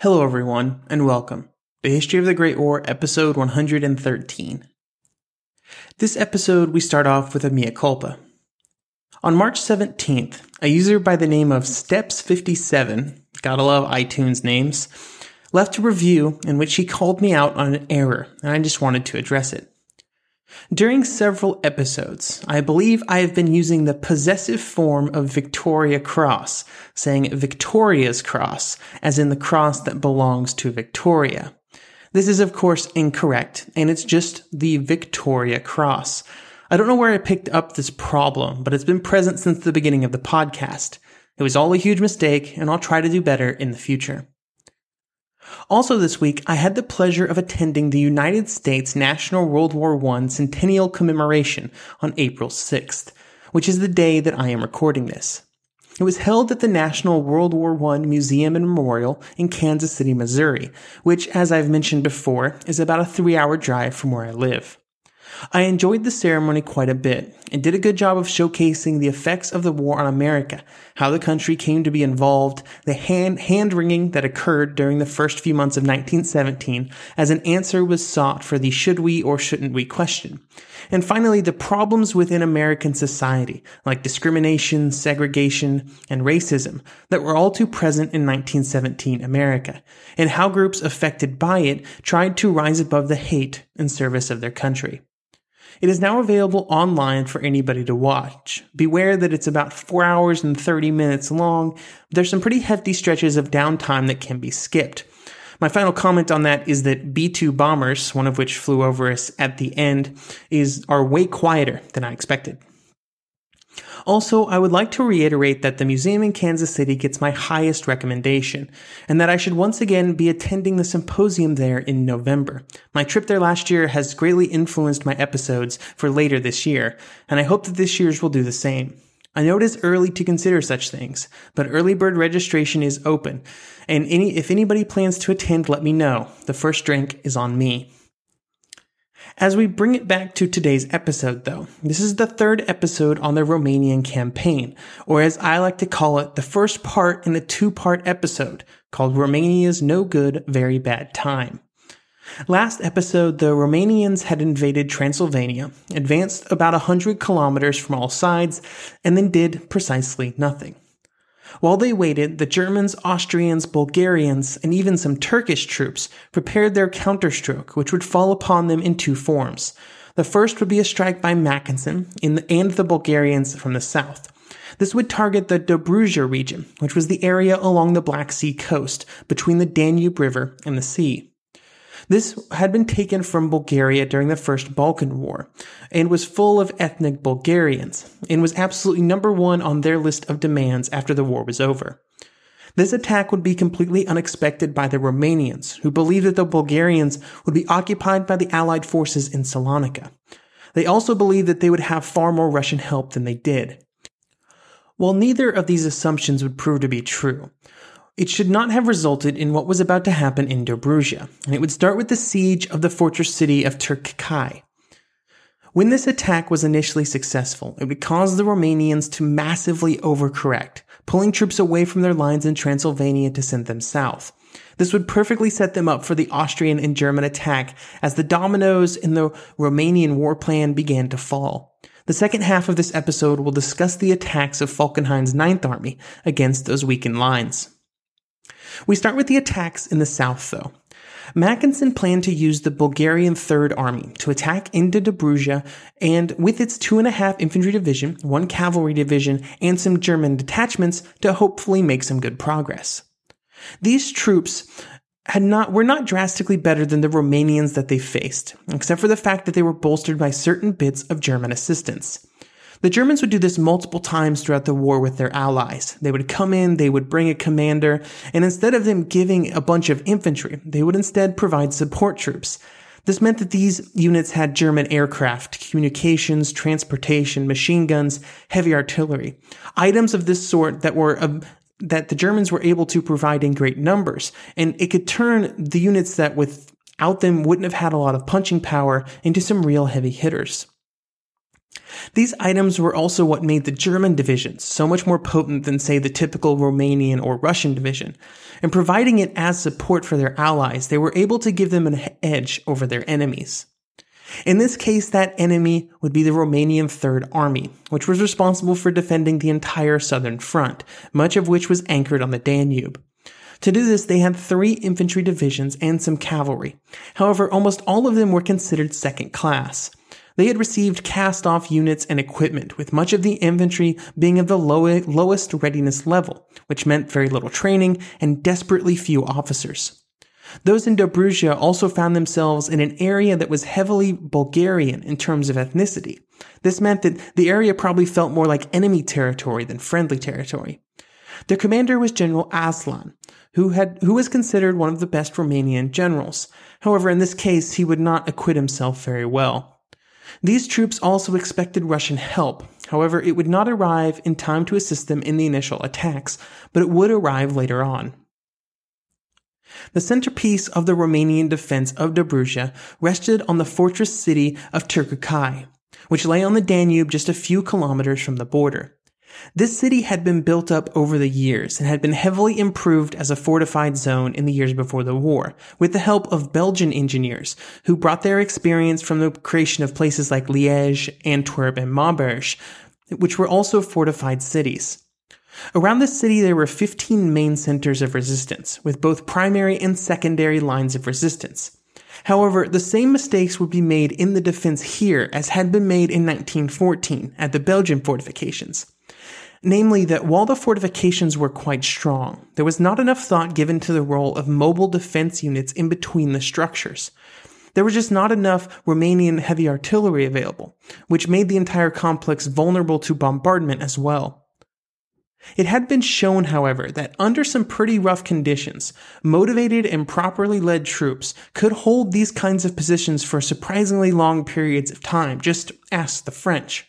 Hello, everyone, and welcome. The History of the Great War, episode 113. This episode, we start off with a mea culpa. On March 17th, a user by the name of Steps57, gotta love iTunes names, left a review in which he called me out on an error, and I just wanted to address it. During several episodes, I believe I have been using the possessive form of Victoria Cross, saying Victoria's Cross, as in the cross that belongs to Victoria. This is, of course, incorrect, and it's just the Victoria Cross. I don't know where I picked up this problem, but it's been present since the beginning of the podcast. It was all a huge mistake, and I'll try to do better in the future. Also this week, I had the pleasure of attending the United States National World War I Centennial Commemoration on April 6th, which is the day that I am recording this. It was held at the National World War I Museum and Memorial in Kansas City, Missouri, which, as I've mentioned before, is about a three hour drive from where I live. I enjoyed the ceremony quite a bit and did a good job of showcasing the effects of the war on America, how the country came to be involved, the hand, hand wringing that occurred during the first few months of 1917 as an answer was sought for the should we or shouldn't we question. And finally, the problems within American society, like discrimination, segregation, and racism, that were all too present in 1917 America, and how groups affected by it tried to rise above the hate in service of their country. It is now available online for anybody to watch. Beware that it's about 4 hours and 30 minutes long. There's some pretty hefty stretches of downtime that can be skipped. My final comment on that is that B-2 bombers, one of which flew over us at the end, is are way quieter than I expected. Also, I would like to reiterate that the museum in Kansas City gets my highest recommendation, and that I should once again be attending the symposium there in November. My trip there last year has greatly influenced my episodes for later this year, and I hope that this year's will do the same. I know it is early to consider such things, but early bird registration is open, and any, if anybody plans to attend, let me know. The first drink is on me. As we bring it back to today's episode, though, this is the third episode on the Romanian campaign, or as I like to call it, the first part in a two part episode called Romania's No Good, Very Bad Time. Last episode, the Romanians had invaded Transylvania, advanced about 100 kilometers from all sides, and then did precisely nothing. While they waited, the Germans, Austrians, Bulgarians, and even some Turkish troops prepared their counterstroke, which would fall upon them in two forms. The first would be a strike by Mackensen the, and the Bulgarians from the south. This would target the Dobruja region, which was the area along the Black Sea coast between the Danube River and the sea. This had been taken from Bulgaria during the First Balkan War and was full of ethnic Bulgarians and was absolutely number one on their list of demands after the war was over. This attack would be completely unexpected by the Romanians, who believed that the Bulgarians would be occupied by the Allied forces in Salonika. They also believed that they would have far more Russian help than they did. While neither of these assumptions would prove to be true, it should not have resulted in what was about to happen in Dobruja, and it would start with the siege of the fortress city of Turtucaia. When this attack was initially successful, it would cause the Romanians to massively overcorrect, pulling troops away from their lines in Transylvania to send them south. This would perfectly set them up for the Austrian and German attack as the dominoes in the Romanian war plan began to fall. The second half of this episode will discuss the attacks of Falkenhayn's Ninth Army against those weakened lines. We start with the attacks in the south, though. Mackensen planned to use the Bulgarian Third Army to attack into Dobruja, and with its two and a half infantry division, one cavalry division, and some German detachments to hopefully make some good progress. These troops had not were not drastically better than the Romanians that they faced, except for the fact that they were bolstered by certain bits of German assistance. The Germans would do this multiple times throughout the war with their allies. They would come in, they would bring a commander, and instead of them giving a bunch of infantry, they would instead provide support troops. This meant that these units had German aircraft, communications, transportation, machine guns, heavy artillery, items of this sort that were um, that the Germans were able to provide in great numbers, and it could turn the units that without them wouldn't have had a lot of punching power into some real heavy hitters. These items were also what made the German divisions so much more potent than, say, the typical Romanian or Russian division. And providing it as support for their allies, they were able to give them an edge over their enemies. In this case, that enemy would be the Romanian Third Army, which was responsible for defending the entire southern front, much of which was anchored on the Danube. To do this, they had three infantry divisions and some cavalry. However, almost all of them were considered second class. They had received cast off units and equipment, with much of the infantry being of the low- lowest readiness level, which meant very little training and desperately few officers. Those in Dobruja also found themselves in an area that was heavily Bulgarian in terms of ethnicity. This meant that the area probably felt more like enemy territory than friendly territory. Their commander was General Aslan, who had, who was considered one of the best Romanian generals. However, in this case, he would not acquit himself very well. These troops also expected Russian help. However, it would not arrive in time to assist them in the initial attacks, but it would arrive later on. The centerpiece of the Romanian defense of Dobruja rested on the fortress city of Târgu which lay on the Danube just a few kilometers from the border. This city had been built up over the years and had been heavily improved as a fortified zone in the years before the war, with the help of Belgian engineers who brought their experience from the creation of places like Liège, Antwerp, and Maubeuge, which were also fortified cities. Around the city, there were 15 main centers of resistance, with both primary and secondary lines of resistance. However, the same mistakes would be made in the defense here as had been made in 1914 at the Belgian fortifications. Namely, that while the fortifications were quite strong, there was not enough thought given to the role of mobile defense units in between the structures. There was just not enough Romanian heavy artillery available, which made the entire complex vulnerable to bombardment as well. It had been shown, however, that under some pretty rough conditions, motivated and properly led troops could hold these kinds of positions for surprisingly long periods of time. Just ask the French.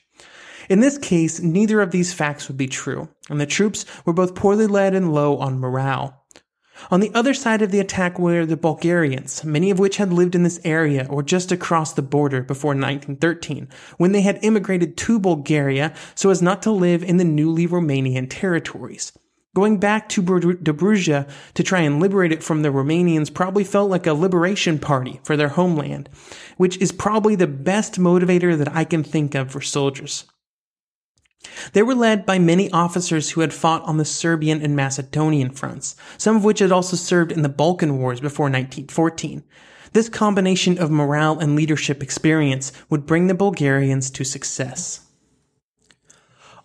In this case, neither of these facts would be true, and the troops were both poorly led and low on morale. On the other side of the attack were the Bulgarians, many of which had lived in this area or just across the border before 1913, when they had immigrated to Bulgaria so as not to live in the newly Romanian territories. Going back to Dobruja to try and liberate it from the Romanians probably felt like a liberation party for their homeland, which is probably the best motivator that I can think of for soldiers. They were led by many officers who had fought on the Serbian and Macedonian fronts, some of which had also served in the Balkan Wars before 1914. This combination of morale and leadership experience would bring the Bulgarians to success.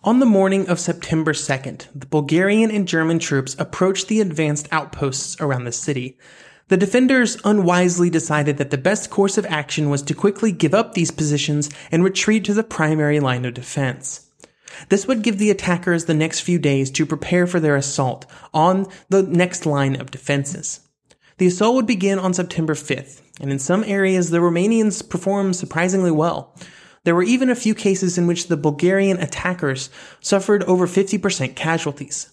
On the morning of September 2nd, the Bulgarian and German troops approached the advanced outposts around the city. The defenders unwisely decided that the best course of action was to quickly give up these positions and retreat to the primary line of defense. This would give the attackers the next few days to prepare for their assault on the next line of defenses. The assault would begin on September 5th, and in some areas the Romanians performed surprisingly well. There were even a few cases in which the Bulgarian attackers suffered over 50% casualties.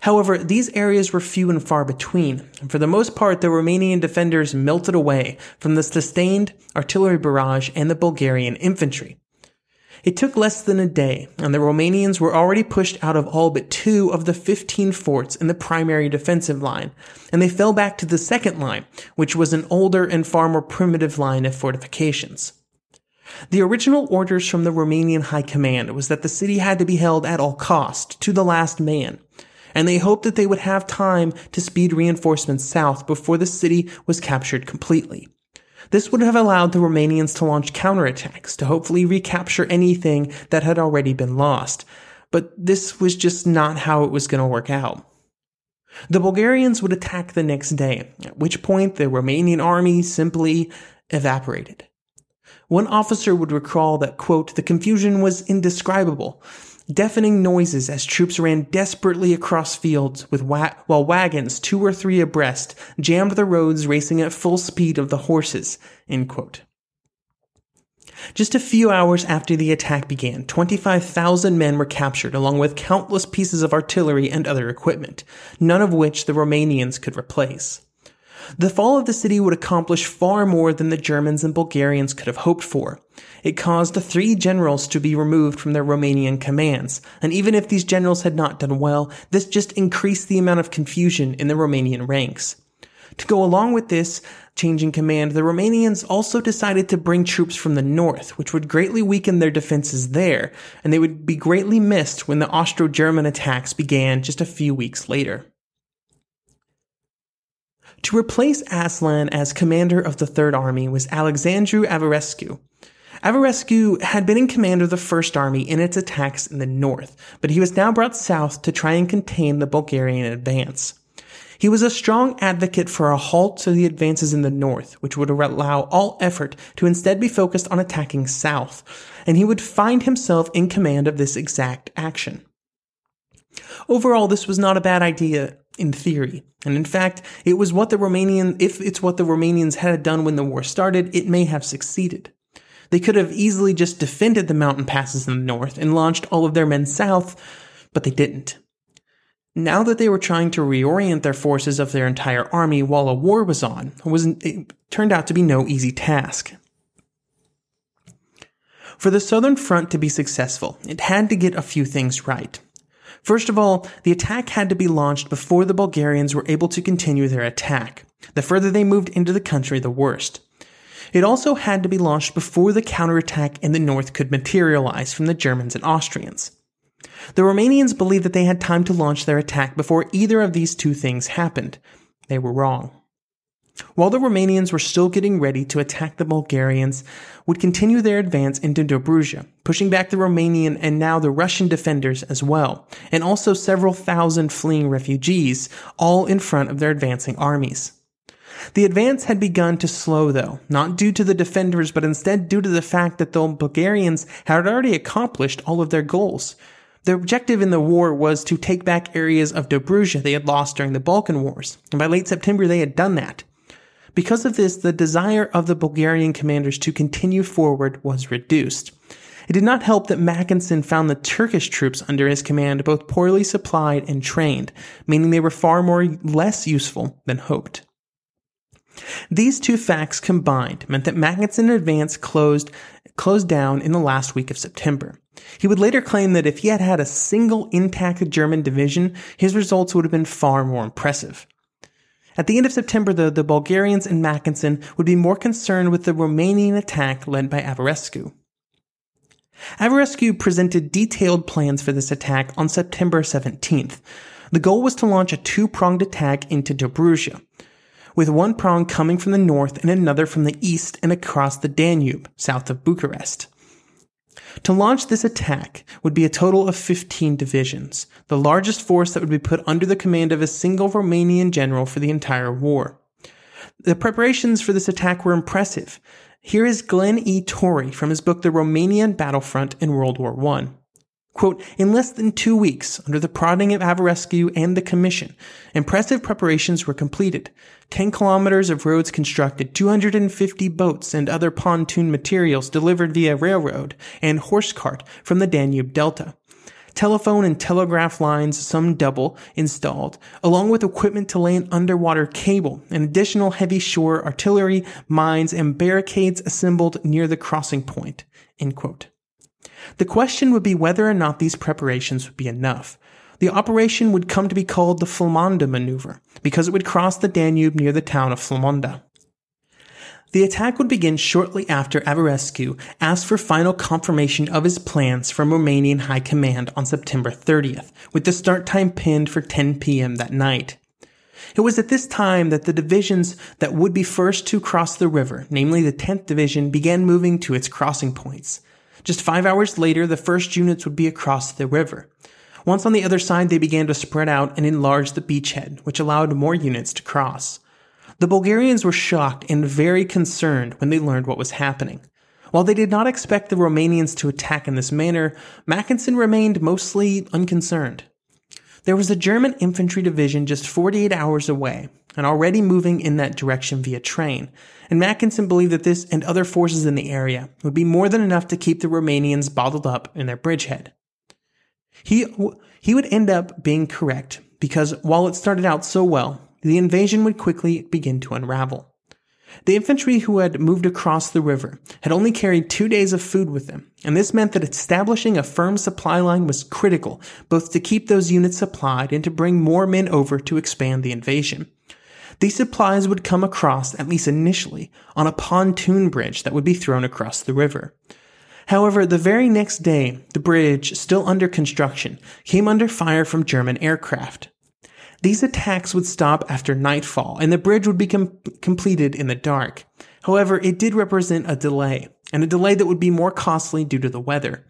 However, these areas were few and far between, and for the most part the Romanian defenders melted away from the sustained artillery barrage and the Bulgarian infantry. It took less than a day, and the Romanians were already pushed out of all but two of the 15 forts in the primary defensive line, and they fell back to the second line, which was an older and far more primitive line of fortifications. The original orders from the Romanian High Command was that the city had to be held at all cost, to the last man, and they hoped that they would have time to speed reinforcements south before the city was captured completely. This would have allowed the Romanians to launch counterattacks to hopefully recapture anything that had already been lost. But this was just not how it was going to work out. The Bulgarians would attack the next day, at which point the Romanian army simply evaporated. One officer would recall that, quote, the confusion was indescribable deafening noises as troops ran desperately across fields with wa- while wagons, two or three abreast, jammed the roads racing at full speed of the horses. Just a few hours after the attack began, 25,000 men were captured along with countless pieces of artillery and other equipment, none of which the Romanians could replace. The fall of the city would accomplish far more than the Germans and Bulgarians could have hoped for. It caused the three generals to be removed from their Romanian commands, and even if these generals had not done well, this just increased the amount of confusion in the Romanian ranks. To go along with this change in command, the Romanians also decided to bring troops from the north, which would greatly weaken their defenses there, and they would be greatly missed when the Austro-German attacks began just a few weeks later. To replace Aslan as commander of the Third Army was Alexandru Averescu. Averescu had been in command of the First Army in its attacks in the north, but he was now brought south to try and contain the Bulgarian advance. He was a strong advocate for a halt to the advances in the north, which would allow all effort to instead be focused on attacking south, and he would find himself in command of this exact action. Overall, this was not a bad idea in theory. And in fact, it was what the Romanian, if it's what the Romanians had done when the war started, it may have succeeded. They could have easily just defended the mountain passes in the north and launched all of their men south, but they didn't. Now that they were trying to reorient their forces of their entire army while a war was on, was, it turned out to be no easy task. For the Southern Front to be successful, it had to get a few things right. First of all, the attack had to be launched before the Bulgarians were able to continue their attack. The further they moved into the country, the worse. It also had to be launched before the counterattack in the north could materialize from the Germans and Austrians. The Romanians believed that they had time to launch their attack before either of these two things happened. They were wrong. While the Romanians were still getting ready to attack the Bulgarians, would continue their advance into Dobruja, pushing back the Romanian and now the Russian defenders as well, and also several thousand fleeing refugees, all in front of their advancing armies. The advance had begun to slow though, not due to the defenders, but instead due to the fact that the Bulgarians had already accomplished all of their goals, their objective in the war was to take back areas of Dobruja they had lost during the Balkan Wars, and by late September they had done that. Because of this, the desire of the Bulgarian commanders to continue forward was reduced. It did not help that Mackensen found the Turkish troops under his command both poorly supplied and trained, meaning they were far more less useful than hoped. These two facts combined meant that Mackensen advance closed, closed down in the last week of September. He would later claim that if he had had a single intact German division, his results would have been far more impressive. At the end of September, though, the Bulgarians and Mackensen would be more concerned with the Romanian attack led by Averescu. Averescu presented detailed plans for this attack on September 17th. The goal was to launch a two-pronged attack into Dobruja, with one prong coming from the north and another from the east and across the Danube, south of Bucharest. To launch this attack would be a total of 15 divisions, the largest force that would be put under the command of a single Romanian general for the entire war. The preparations for this attack were impressive. Here is Glenn E. Torrey from his book The Romanian Battlefront in World War I. Quote, in less than two weeks, under the prodding of Averescu and the Commission, impressive preparations were completed. 10 kilometers of roads constructed, 250 boats and other pontoon materials delivered via railroad and horse cart from the Danube Delta. Telephone and telegraph lines, some double, installed, along with equipment to lay an underwater cable, and additional heavy shore artillery, mines, and barricades assembled near the crossing point. End quote. The question would be whether or not these preparations would be enough. The operation would come to be called the Flămânda maneuver, because it would cross the Danube near the town of Flămânda. The attack would begin shortly after Averescu asked for final confirmation of his plans from Romanian High Command on September 30th, with the start time pinned for 10 p.m. that night. It was at this time that the divisions that would be first to cross the river, namely the 10th Division, began moving to its crossing points. Just five hours later, the first units would be across the river. Once on the other side, they began to spread out and enlarge the beachhead, which allowed more units to cross. The Bulgarians were shocked and very concerned when they learned what was happening. While they did not expect the Romanians to attack in this manner, Mackensen remained mostly unconcerned. There was a German infantry division just 48 hours away, and already moving in that direction via train, and Mackensen believed that this and other forces in the area would be more than enough to keep the Romanians bottled up in their bridgehead. He, he would end up being correct because while it started out so well, the invasion would quickly begin to unravel. The infantry who had moved across the river had only carried two days of food with them, and this meant that establishing a firm supply line was critical, both to keep those units supplied and to bring more men over to expand the invasion. These supplies would come across, at least initially, on a pontoon bridge that would be thrown across the river. However, the very next day, the bridge, still under construction, came under fire from German aircraft. These attacks would stop after nightfall and the bridge would be com- completed in the dark. However, it did represent a delay, and a delay that would be more costly due to the weather.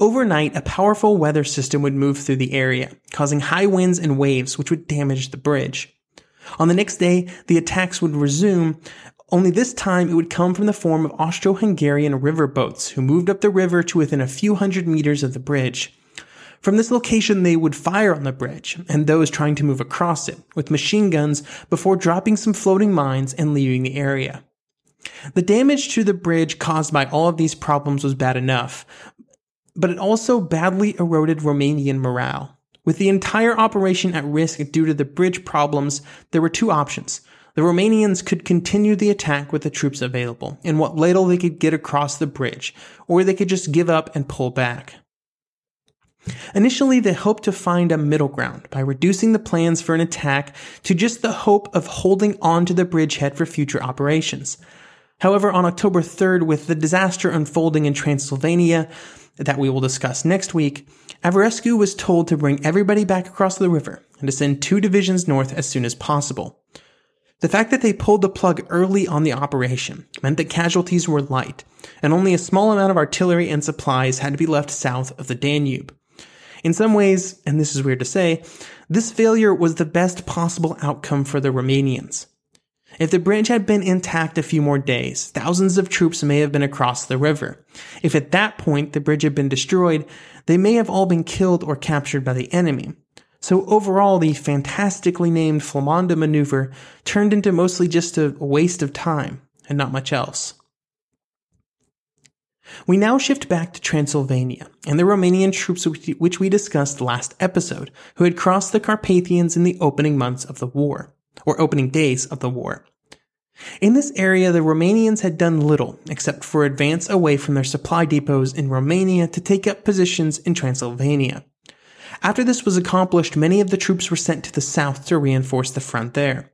Overnight, a powerful weather system would move through the area, causing high winds and waves which would damage the bridge. On the next day, the attacks would resume, only this time it would come from the form of Austro-Hungarian riverboats who moved up the river to within a few hundred meters of the bridge. From this location, they would fire on the bridge and those trying to move across it with machine guns before dropping some floating mines and leaving the area. The damage to the bridge caused by all of these problems was bad enough, but it also badly eroded Romanian morale. With the entire operation at risk due to the bridge problems, there were two options. The Romanians could continue the attack with the troops available and what little they could get across the bridge, or they could just give up and pull back. Initially, they hoped to find a middle ground by reducing the plans for an attack to just the hope of holding on to the bridgehead for future operations. However, on October 3rd, with the disaster unfolding in Transylvania that we will discuss next week, Averescu was told to bring everybody back across the river and to send two divisions north as soon as possible. The fact that they pulled the plug early on the operation meant that casualties were light, and only a small amount of artillery and supplies had to be left south of the Danube. In some ways, and this is weird to say, this failure was the best possible outcome for the Romanians. If the bridge had been intact a few more days, thousands of troops may have been across the river. If at that point the bridge had been destroyed, they may have all been killed or captured by the enemy. So overall, the fantastically named Flămânda maneuver turned into mostly just a waste of time and not much else. We now shift back to Transylvania and the Romanian troops which we discussed last episode, who had crossed the Carpathians in the opening months of the war, or opening days of the war. In this area, the Romanians had done little except for advance away from their supply depots in Romania to take up positions in Transylvania. After this was accomplished, many of the troops were sent to the south to reinforce the front there.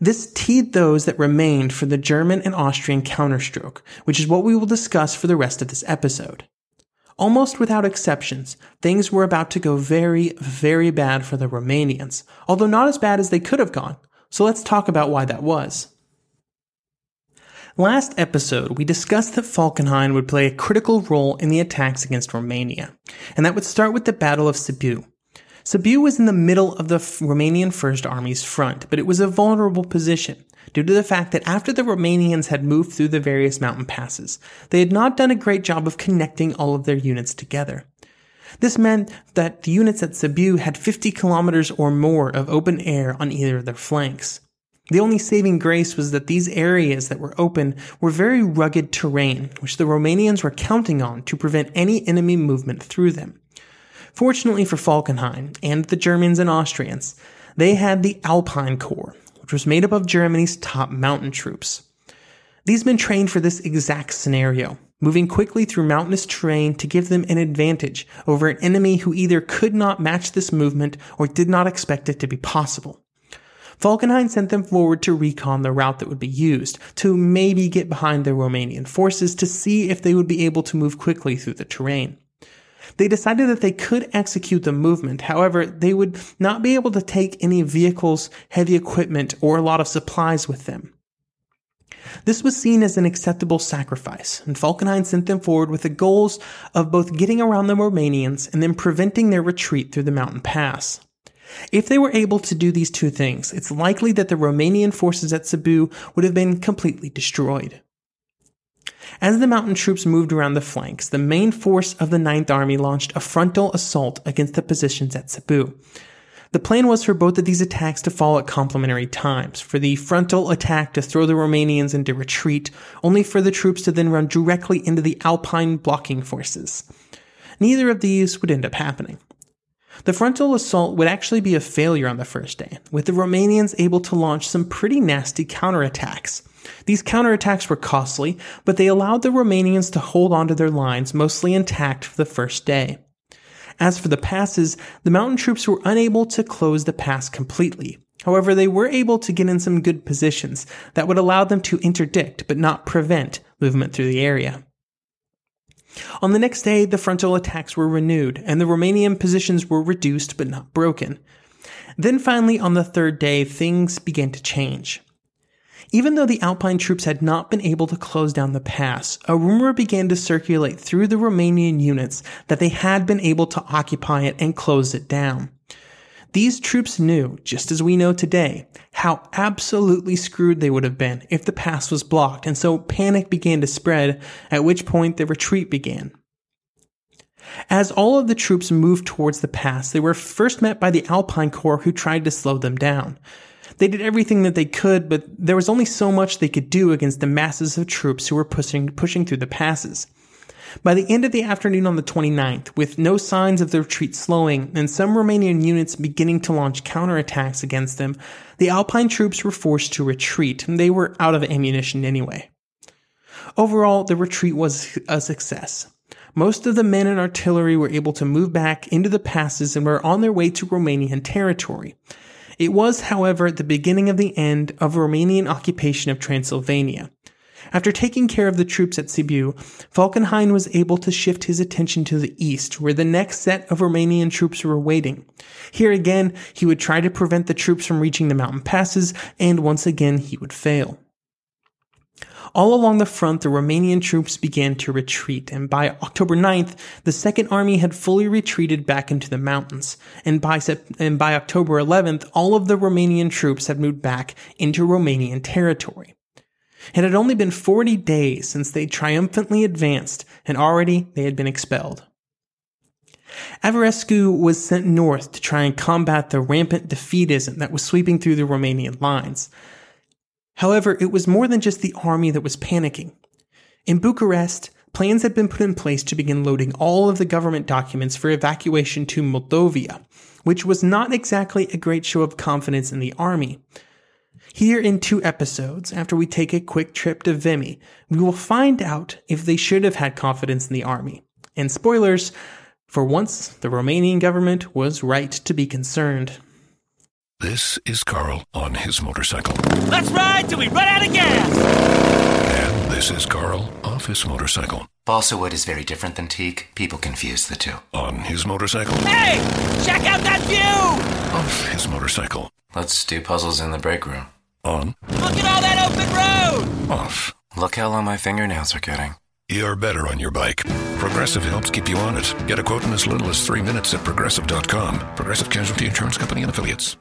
This teed those that remained for the German and Austrian counterstroke, which is what we will discuss for the rest of this episode. Almost without exceptions, things were about to go very, very bad for the Romanians, although not as bad as they could have gone. So let's talk about why that was. Last episode, we discussed that Falkenhayn would play a critical role in the attacks against Romania, and that would start with the Battle of Sibiu, Sibiu was in the middle of the Romanian First Army's front, but it was a vulnerable position due to the fact that after the Romanians had moved through the various mountain passes, they had not done a great job of connecting all of their units together. This meant that the units at Sibiu had 50 kilometers or more of open air on either of their flanks. The only saving grace was that these areas that were open were very rugged terrain, which the Romanians were counting on to prevent any enemy movement through them. Fortunately for Falkenhayn and the Germans and Austrians, they had the Alpine Corps, which was made up of Germany's top mountain troops. These men trained for this exact scenario, moving quickly through mountainous terrain to give them an advantage over an enemy who either could not match this movement or did not expect it to be possible. Falkenhayn sent them forward to recon the route that would be used, to maybe get behind the Romanian forces to see if they would be able to move quickly through the terrain. They decided that they could execute the movement. However, they would not be able to take any vehicles, heavy equipment, or a lot of supplies with them. This was seen as an acceptable sacrifice, and Falkenhayn sent them forward with the goals of both getting around the Romanians and then preventing their retreat through the mountain pass. If they were able to do these two things, it's likely that the Romanian forces at Sibiu would have been completely destroyed. As the mountain troops moved around the flanks, the main force of the Ninth Army launched a frontal assault against the positions at Sibiu. The plan was for both of these attacks to fall at complementary times, for the frontal attack to throw the Romanians into retreat, only for the troops to then run directly into the Alpine blocking forces. Neither of these would end up happening. The frontal assault would actually be a failure on the first day, with the Romanians able to launch some pretty nasty counterattacks. These counterattacks were costly, but they allowed the Romanians to hold onto their lines mostly intact for the first day. As for the passes, the mountain troops were unable to close the pass completely. However, they were able to get in some good positions that would allow them to interdict but not prevent movement through the area. On the next day, the frontal attacks were renewed, and the Romanian positions were reduced but not broken. Then finally, on the third day, things began to change. Even though the Alpine troops had not been able to close down the pass, a rumor began to circulate through the Romanian units that they had been able to occupy it and close it down. These troops knew, just as we know today, how absolutely screwed they would have been if the pass was blocked, and so panic began to spread, at which point the retreat began. As all of the troops moved towards the pass, they were first met by the Alpine Corps who tried to slow them down. They did everything that they could, but there was only so much they could do against the masses of troops who were pushing, pushing through the passes. By the end of the afternoon on the 29th, with no signs of the retreat slowing and some Romanian units beginning to launch counterattacks against them, the Alpine troops were forced to retreat, and they were out of ammunition anyway. Overall, the retreat was a success. Most of the men and artillery were able to move back into the passes and were on their way to Romanian territory. It was, however, the beginning of the end of Romanian occupation of Transylvania. After taking care of the troops at Sibiu, Falkenhayn was able to shift his attention to the east, where the next set of Romanian troops were waiting. Here again, he would try to prevent the troops from reaching the mountain passes, and once again he would fail. All along the front, the Romanian troops began to retreat, and by October 9th, the Second Army had fully retreated back into the mountains. And by, and by October 11th, all of the Romanian troops had moved back into Romanian territory. It had only been 40 days since they triumphantly advanced, and already they had been expelled. Averescu was sent north to try and combat the rampant defeatism that was sweeping through the Romanian lines. However, it was more than just the army that was panicking. In Bucharest, plans had been put in place to begin loading all of the government documents for evacuation to Moldavia, which was not exactly a great show of confidence in the army. Here in two episodes, after we take a quick trip to Vimy, we will find out if they should have had confidence in the army. And spoilers, for once, the Romanian government was right to be concerned. This is Carl on his motorcycle. Let's ride till we run out of gas! And this is Carl off his motorcycle. Balsa wood is very different than teak. People confuse the two. On his motorcycle. Hey! Check out that view! Off his motorcycle. Let's do puzzles in the break room. On. Look at all that open road! Off. Look how long my fingernails are getting. You're better on your bike. Progressive helps keep you on it. Get a quote in as little as three minutes at progressive.com. Progressive Casualty Insurance Company and Affiliates.